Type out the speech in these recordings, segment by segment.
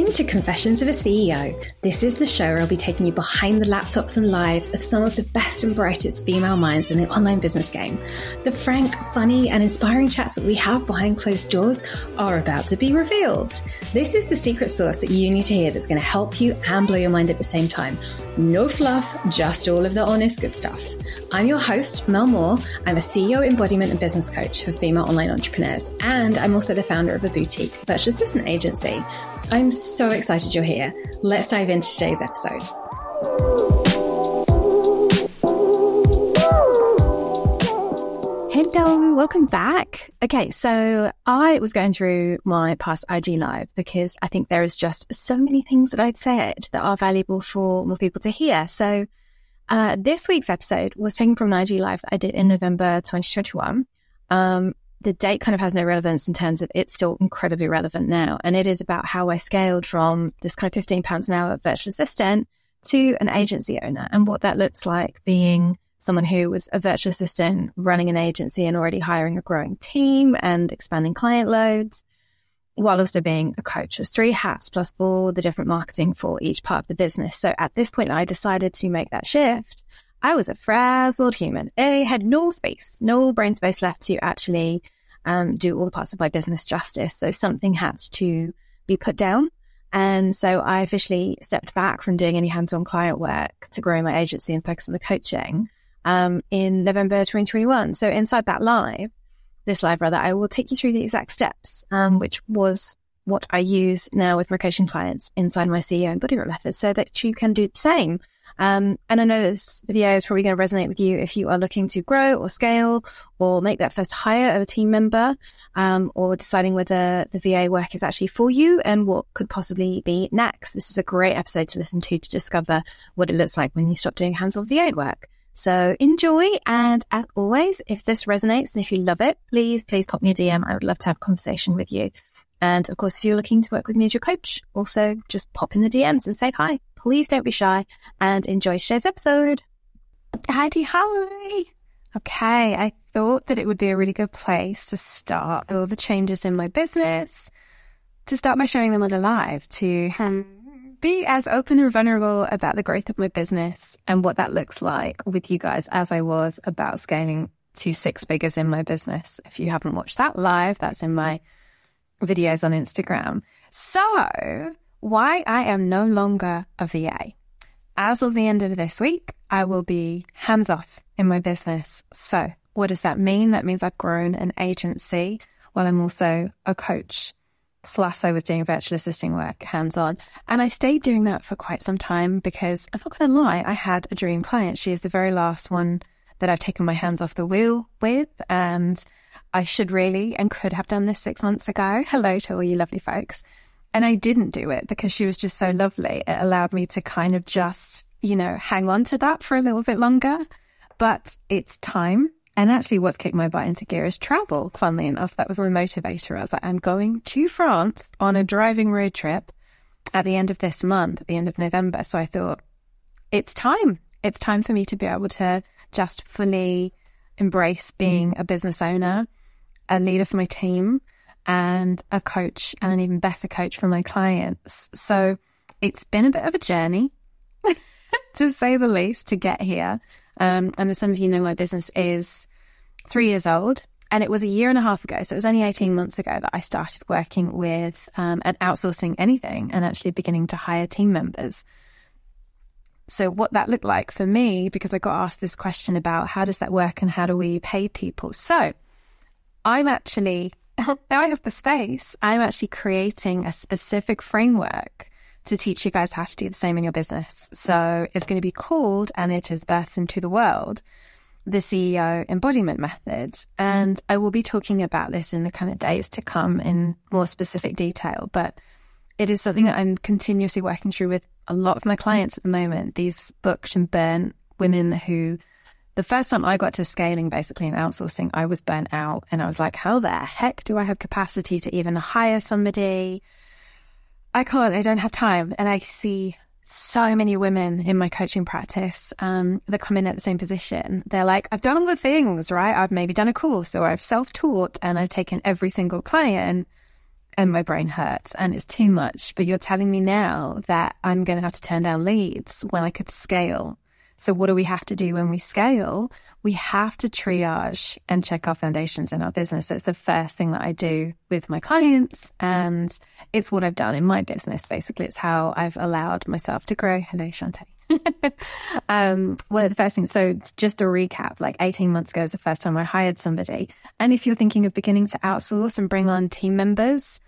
listening to Confessions of a CEO. This is the show where I'll be taking you behind the laptops and lives of some of the best and brightest female minds in the online business game. The frank, funny, and inspiring chats that we have behind closed doors are about to be revealed. This is the secret sauce that you need to hear that's going to help you and blow your mind at the same time. No fluff, just all of the honest good stuff. I'm your host, Mel Moore. I'm a CEO embodiment and business coach for female online entrepreneurs, and I'm also the founder of a boutique virtual assistant agency. I'm so excited you're here. Let's dive into today's episode. Hello, welcome back. Okay, so I was going through my past IG live because I think there is just so many things that I'd said that are valuable for more people to hear. So uh, this week's episode was taken from an IG live that I did in November 2021. Um, the date kind of has no relevance in terms of it's still incredibly relevant now. And it is about how I scaled from this kind of 15 pounds an hour virtual assistant to an agency owner and what that looks like being someone who was a virtual assistant running an agency and already hiring a growing team and expanding client loads while also being a coach. There's three hats plus all the different marketing for each part of the business. So at this point, I decided to make that shift. I was a frazzled human. I had no space, no brain space left to actually um, do all the parts of my business justice. So something had to be put down. And so I officially stepped back from doing any hands on client work to grow my agency and focus on the coaching um, in November 2021. So inside that live, this live rather, I will take you through the exact steps, um, which was what I use now with coaching clients inside my CEO embodiment method so that you can do the same. Um, and I know this video is probably going to resonate with you if you are looking to grow or scale or make that first hire of a team member, um, or deciding whether the VA work is actually for you and what could possibly be next. This is a great episode to listen to to discover what it looks like when you stop doing hands-on VA work. So enjoy. And as always, if this resonates and if you love it, please, please pop me a DM. I would love to have a conversation with you. And of course, if you're looking to work with me as your coach, also just pop in the DMs and say hi. Please don't be shy and enjoy today's episode. Heidi, hi. Okay, I thought that it would be a really good place to start all the changes in my business, to start by showing them on live, to be as open and vulnerable about the growth of my business and what that looks like with you guys as I was about scaling to six figures in my business. If you haven't watched that live, that's in my videos on Instagram. So, why I am no longer a VA. As of the end of this week, I will be hands off in my business. So, what does that mean? That means I've grown an agency while I'm also a coach Plus, I was doing virtual assisting work hands on. And I stayed doing that for quite some time because I'm not going to lie, I had a dream client. She is the very last one that I've taken my hands off the wheel with. And I should really and could have done this six months ago. Hello to all you lovely folks. And I didn't do it because she was just so lovely. It allowed me to kind of just, you know, hang on to that for a little bit longer. But it's time and actually, what's kicked my butt into gear is travel. Funnily enough, that was my motivator. I was like, I'm going to France on a driving road trip at the end of this month, at the end of November. So I thought, it's time. It's time for me to be able to just fully embrace being a business owner, a leader for my team, and a coach, and an even better coach for my clients. So it's been a bit of a journey, to say the least, to get here. Um, and as some of you know, my business is three years old. And it was a year and a half ago. So it was only 18 months ago that I started working with um, and outsourcing anything and actually beginning to hire team members. So what that looked like for me, because I got asked this question about how does that work and how do we pay people? So I'm actually, now I have the space, I'm actually creating a specific framework to teach you guys how to do the same in your business. So it's going to be called, and it is birthed into the world, the CEO embodiment method. Mm-hmm. And I will be talking about this in the kind of days to come in more specific detail, but it is something mm-hmm. that I'm continuously working through with a lot of my clients at the moment. These booked and burnt women who the first time I got to scaling basically and outsourcing, I was burnt out and I was like, how the heck do I have capacity to even hire somebody? I can't, I don't have time. And I see so many women in my coaching practice um, that come in at the same position. They're like, I've done all the things, right? I've maybe done a course or I've self taught and I've taken every single client. And my brain hurts and it's too much. But you're telling me now that I'm going to have to turn down leads when I could scale. So what do we have to do when we scale? We have to triage and check our foundations in our business. It's the first thing that I do with my clients. And it's what I've done in my business. Basically, it's how I've allowed myself to grow. Hello, Shantae. um, one of the first things. So, just to recap, like 18 months ago is the first time I hired somebody. And if you're thinking of beginning to outsource and bring on team members,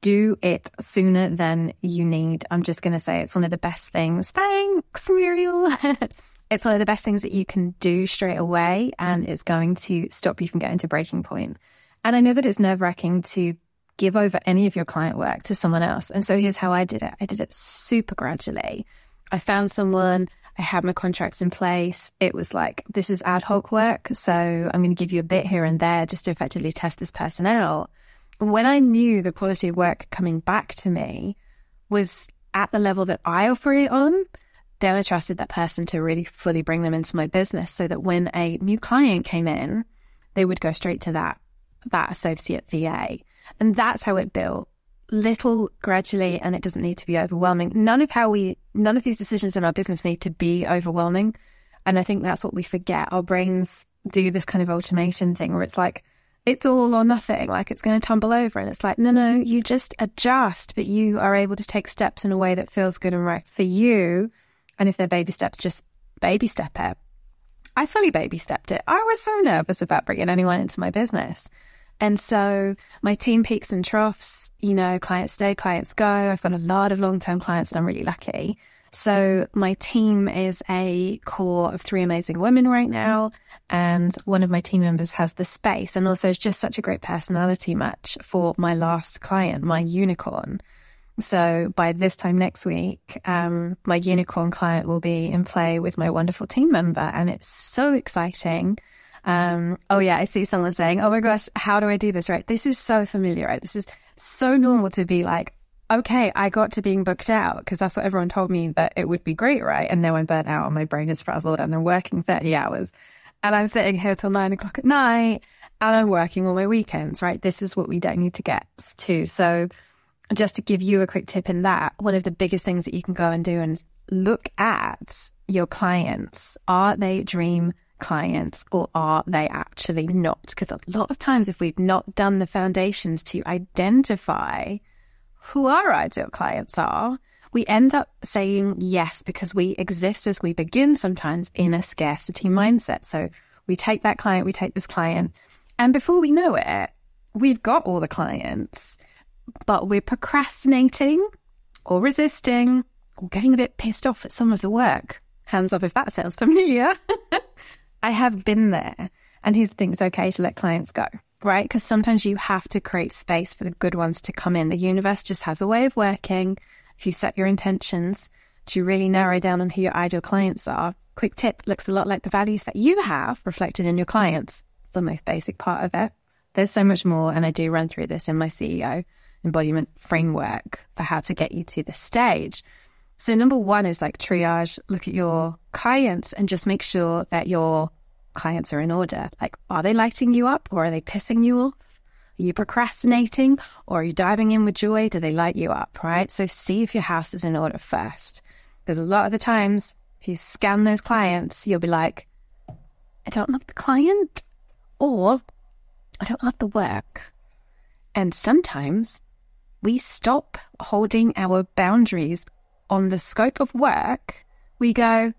do it sooner than you need. I'm just going to say it's one of the best things. Thanks, Muriel. it's one of the best things that you can do straight away, and it's going to stop you from getting to breaking point. And I know that it's nerve wracking to give over any of your client work to someone else. And so here's how I did it I did it super gradually. I found someone, I had my contracts in place. It was like, this is ad hoc work. So I'm going to give you a bit here and there just to effectively test this person out. When I knew the quality of work coming back to me was at the level that I operate on, then I trusted that person to really fully bring them into my business so that when a new client came in, they would go straight to that, that associate VA. And that's how it built little gradually and it doesn't need to be overwhelming. None of how we, none of these decisions in our business need to be overwhelming. And I think that's what we forget. Our brains do this kind of automation thing where it's like, it's all or nothing, like it's going to tumble over. And it's like, no, no, you just adjust, but you are able to take steps in a way that feels good and right for you. And if they're baby steps, just baby step it. I fully baby stepped it. I was so nervous about bringing anyone into my business. And so my team peaks and troughs, you know, clients stay, clients go. I've got a lot of long term clients and I'm really lucky. So my team is a core of three amazing women right now. And one of my team members has the space and also is just such a great personality match for my last client, my unicorn. So by this time next week, um, my unicorn client will be in play with my wonderful team member. And it's so exciting um, oh yeah, I see someone saying, "Oh my gosh, how do I do this?" Right? This is so familiar. Right? This is so normal to be like, "Okay, I got to being booked out because that's what everyone told me that it would be great, right?" And now I'm burnt out and my brain is frazzled and I'm working thirty hours, and I'm sitting here till nine o'clock at night and I'm working all my weekends. Right? This is what we don't need to get to. So, just to give you a quick tip in that, one of the biggest things that you can go and do and look at your clients are they dream clients or are they actually not? Because a lot of times, if we've not done the foundations to identify who our ideal clients are, we end up saying yes because we exist as we begin sometimes in a scarcity mindset. So we take that client, we take this client, and before we know it, we've got all the clients, but we're procrastinating or resisting or getting a bit pissed off at some of the work. Hands up if that sounds familiar. I have been there. And here's the thing it's okay to let clients go, right? Because sometimes you have to create space for the good ones to come in. The universe just has a way of working. If you set your intentions to really narrow down on who your ideal clients are, quick tip looks a lot like the values that you have reflected in your clients. It's the most basic part of it. There's so much more, and I do run through this in my CEO embodiment framework for how to get you to the stage. So, number one is like triage, look at your clients and just make sure that your clients are in order. Like, are they lighting you up or are they pissing you off? Are you procrastinating or are you diving in with joy? Do they light you up, right? So, see if your house is in order first. Because a lot of the times, if you scan those clients, you'll be like, I don't love the client or I don't love the work. And sometimes we stop holding our boundaries on the scope of work, we go,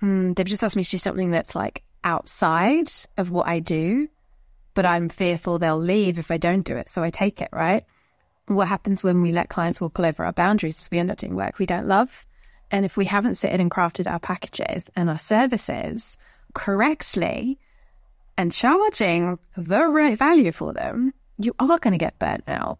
hmm, they've just asked me to do something that's like outside of what I do, but I'm fearful they'll leave if I don't do it. So I take it, right? What happens when we let clients walk all over our boundaries is we end up doing work we don't love. And if we haven't sitted and crafted our packages and our services correctly and charging the right value for them, you are going to get burnt out.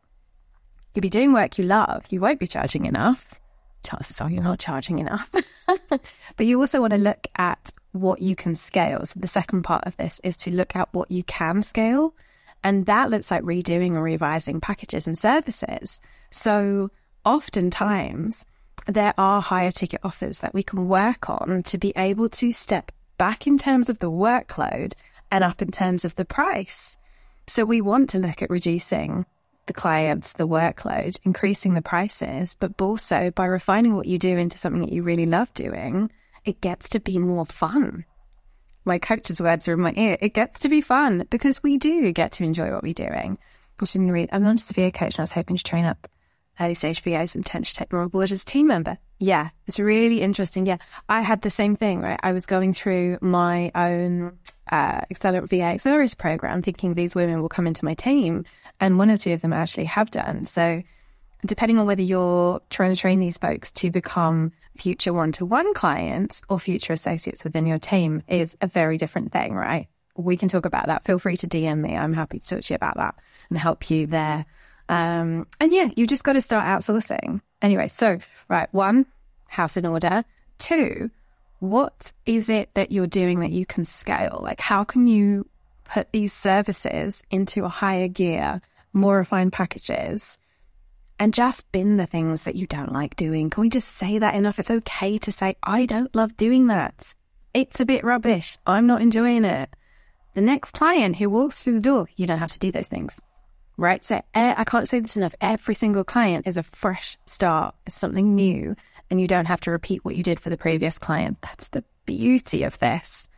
You'll be doing work you love. You won't be charging enough chances are you're not charging enough. but you also want to look at what you can scale. So the second part of this is to look at what you can scale. And that looks like redoing or revising packages and services. So oftentimes there are higher ticket offers that we can work on to be able to step back in terms of the workload and up in terms of the price. So we want to look at reducing the clients, the workload, increasing the prices, but also by refining what you do into something that you really love doing, it gets to be more fun. My coach's words are in my ear. It gets to be fun because we do get to enjoy what we're doing. I'm not just a VA coach and I was hoping to train up early stage take more on board as team member. Yeah, it's really interesting. Yeah, I had the same thing, right? I was going through my own uh, Accelerate VA Accelerator program, thinking these women will come into my team, and one or two of them actually have done. So, depending on whether you're trying to train these folks to become future one to one clients or future associates within your team, is a very different thing, right? We can talk about that. Feel free to DM me. I'm happy to talk to you about that and help you there. Um, and yeah, you just got to start outsourcing. Anyway, so, right, one, house in order. Two, what is it that you're doing that you can scale? Like, how can you put these services into a higher gear, more refined packages, and just bin the things that you don't like doing? Can we just say that enough? It's okay to say, I don't love doing that. It's a bit rubbish. I'm not enjoying it. The next client who walks through the door, you don't have to do those things right? So I can't say this enough. Every single client is a fresh start, it's something new, and you don't have to repeat what you did for the previous client. That's the beauty of this.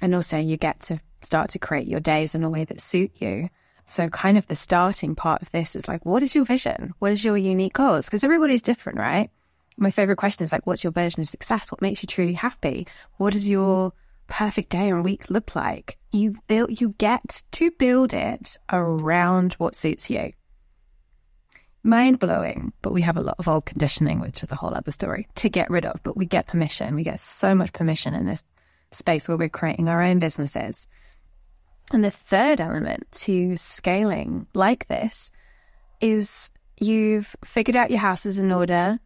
And also, you get to start to create your days in a way that suit you. So, kind of the starting part of this is like, what is your vision? What is your unique goals? Because everybody's different, right? My favorite question is like, what's your version of success? What makes you truly happy? What is your perfect day or week look like? You build, you get to build it around what suits you. Mind blowing, but we have a lot of old conditioning, which is a whole other story to get rid of. But we get permission. We get so much permission in this space where we're creating our own businesses. And the third element to scaling like this is you've figured out your house is in order,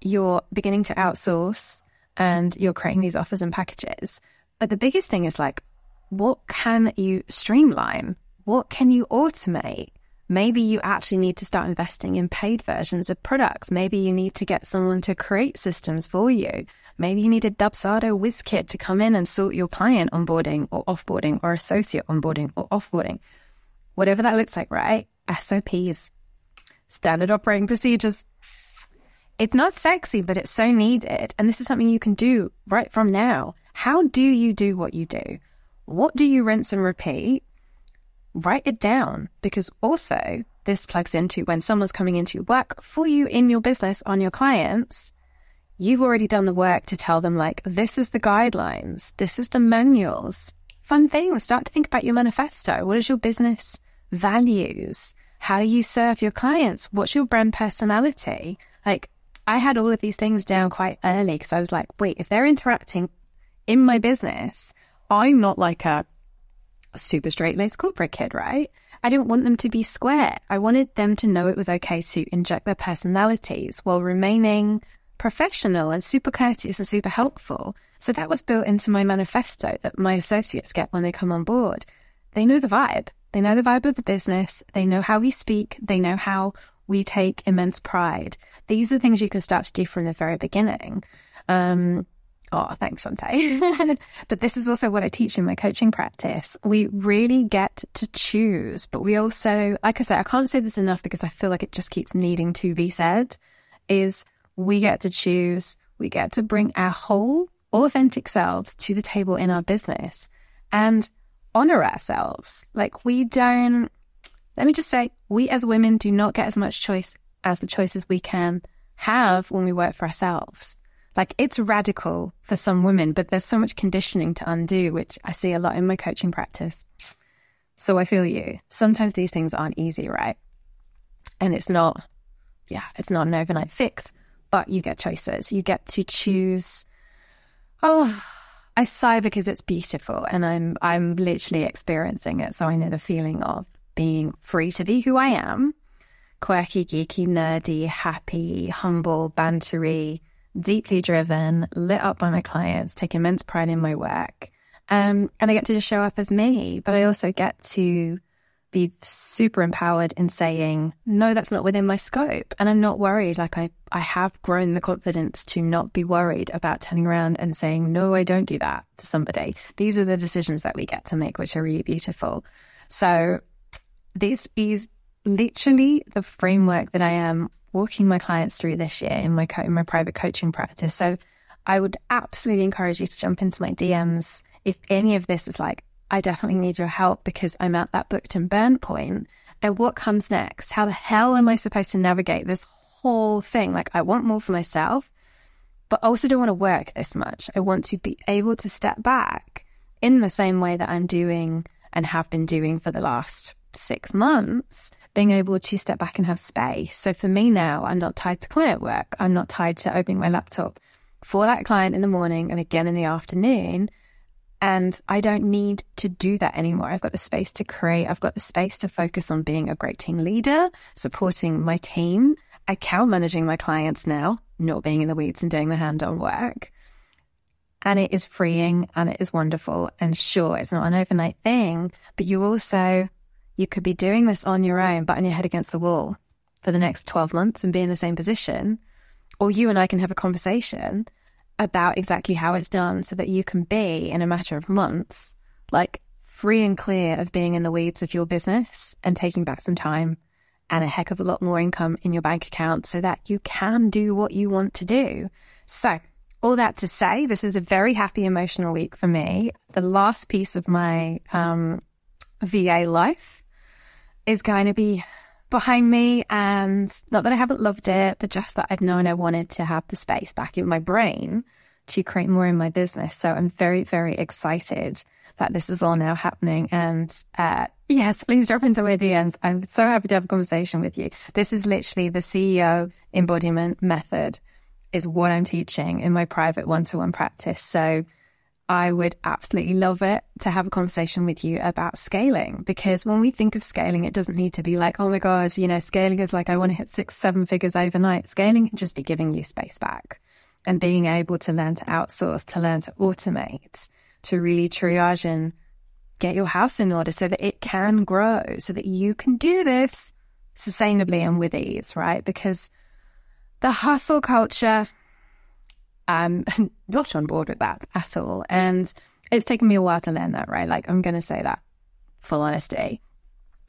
you're beginning to outsource, and you're creating these offers and packages. But the biggest thing is like, what can you streamline? What can you automate? Maybe you actually need to start investing in paid versions of products. Maybe you need to get someone to create systems for you. Maybe you need a Dubsado whiz kit to come in and sort your client onboarding or offboarding or associate onboarding or offboarding. Whatever that looks like, right? SOPs, standard operating procedures. It's not sexy, but it's so needed. And this is something you can do right from now. How do you do what you do? What do you rinse and repeat? Write it down because also this plugs into when someone's coming into work for you in your business on your clients. You've already done the work to tell them, like, this is the guidelines, this is the manuals. Fun thing, start to think about your manifesto. What is your business values? How do you serve your clients? What's your brand personality? Like, I had all of these things down quite early because I was like, wait, if they're interacting in my business, I'm not like a super straight laced corporate kid, right? I didn't want them to be square. I wanted them to know it was okay to inject their personalities while remaining professional and super courteous and super helpful. So that was built into my manifesto that my associates get when they come on board. They know the vibe. They know the vibe of the business. They know how we speak. They know how we take immense pride. These are things you can start to do from the very beginning. Um, Oh, thanks, Shante. but this is also what I teach in my coaching practice. We really get to choose, but we also, like I said, I can't say this enough because I feel like it just keeps needing to be said, is we get to choose, we get to bring our whole authentic selves to the table in our business and honor ourselves. Like we don't, let me just say, we as women do not get as much choice as the choices we can have when we work for ourselves. Like it's radical for some women, but there's so much conditioning to undo, which I see a lot in my coaching practice. So I feel you. Sometimes these things aren't easy, right? And it's not, yeah, it's not an overnight fix, but you get choices. You get to choose. Oh, I sigh because it's beautiful and I'm I'm literally experiencing it. So I know the feeling of being free to be who I am. Quirky, geeky, nerdy, happy, humble, bantery, deeply driven, lit up by my clients, take immense pride in my work. Um, and I get to just show up as me, but I also get to be super empowered in saying, no, that's not within my scope. And I'm not worried. Like I, I have grown the confidence to not be worried about turning around and saying, no, I don't do that to somebody. These are the decisions that we get to make, which are really beautiful. So these, is literally the framework that I am walking my clients through this year in my co- in my private coaching practice. So I would absolutely encourage you to jump into my DMs if any of this is like, I definitely need your help because I'm at that booked and burn point. And what comes next? How the hell am I supposed to navigate this whole thing? Like, I want more for myself, but also don't want to work this much. I want to be able to step back in the same way that I'm doing and have been doing for the last six months, being able to step back and have space. So for me now, I'm not tied to client work. I'm not tied to opening my laptop for that client in the morning and again in the afternoon. And I don't need to do that anymore. I've got the space to create. I've got the space to focus on being a great team leader, supporting my team, I account managing my clients now, not being in the weeds and doing the hand on work. And it is freeing and it is wonderful. And sure, it's not an overnight thing, but you also, you could be doing this on your own, butting your head against the wall for the next 12 months and be in the same position. Or you and I can have a conversation about exactly how it's done so that you can be in a matter of months, like free and clear of being in the weeds of your business and taking back some time and a heck of a lot more income in your bank account so that you can do what you want to do. So, all that to say, this is a very happy, emotional week for me. The last piece of my um, VA life is going to be behind me. And not that I haven't loved it, but just that I've known I wanted to have the space back in my brain to create more in my business. So I'm very, very excited that this is all now happening. And uh, yes, please drop into my DMs. I'm so happy to have a conversation with you. This is literally the CEO embodiment method is what I'm teaching in my private one-to-one practice. So I would absolutely love it to have a conversation with you about scaling because when we think of scaling, it doesn't need to be like, oh my God, you know, scaling is like, I want to hit six, seven figures overnight. Scaling can just be giving you space back and being able to learn to outsource, to learn to automate, to really triage and get your house in order so that it can grow, so that you can do this sustainably and with ease, right? Because the hustle culture, I'm not on board with that at all. And it's taken me a while to learn that, right? Like, I'm going to say that full honesty.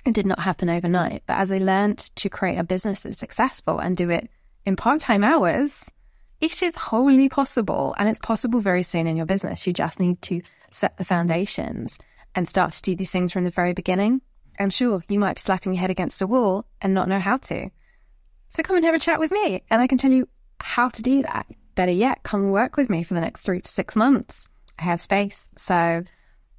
It did not happen overnight. But as I learned to create a business that's successful and do it in part time hours, it is wholly possible. And it's possible very soon in your business. You just need to set the foundations and start to do these things from the very beginning. And sure, you might be slapping your head against a wall and not know how to. So come and have a chat with me and I can tell you how to do that better yet, come work with me for the next three to six months. I have space. So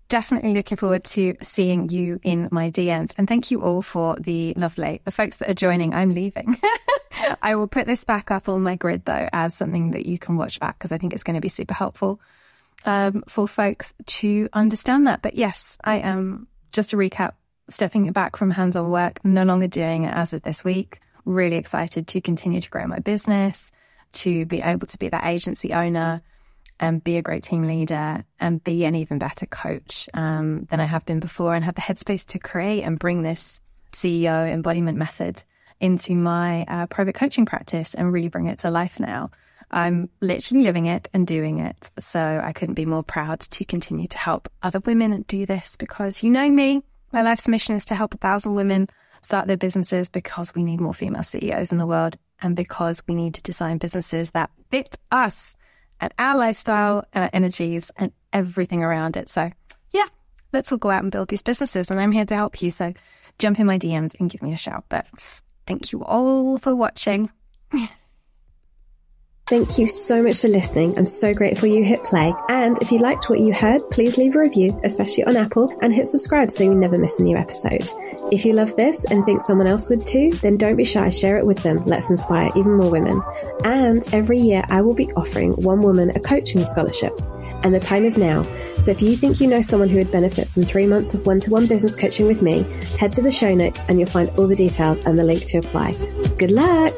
definitely looking forward to seeing you in my DMs. And thank you all for the lovely, the folks that are joining. I'm leaving. I will put this back up on my grid though as something that you can watch back because I think it's going to be super helpful um, for folks to understand that. But yes, I am just to recap, stepping back from hands on work, no longer doing it as of this week. Really excited to continue to grow my business to be able to be that agency owner and be a great team leader and be an even better coach um, than I have been before and have the headspace to create and bring this CEO embodiment method into my uh, private coaching practice and really bring it to life now. I'm literally living it and doing it. So I couldn't be more proud to continue to help other women do this because you know me, my life's mission is to help a thousand women start their businesses because we need more female CEOs in the world and because we need to design businesses that fit us and our lifestyle and our energies and everything around it. So, yeah, let's all go out and build these businesses. And I'm here to help you. So, jump in my DMs and give me a shout. But thank you all for watching. Thank you so much for listening. I'm so grateful you hit play. And if you liked what you heard, please leave a review, especially on Apple, and hit subscribe so you never miss a new episode. If you love this and think someone else would too, then don't be shy, share it with them. Let's inspire even more women. And every year I will be offering one woman a coaching scholarship. And the time is now. So if you think you know someone who would benefit from three months of one to one business coaching with me, head to the show notes and you'll find all the details and the link to apply. Good luck!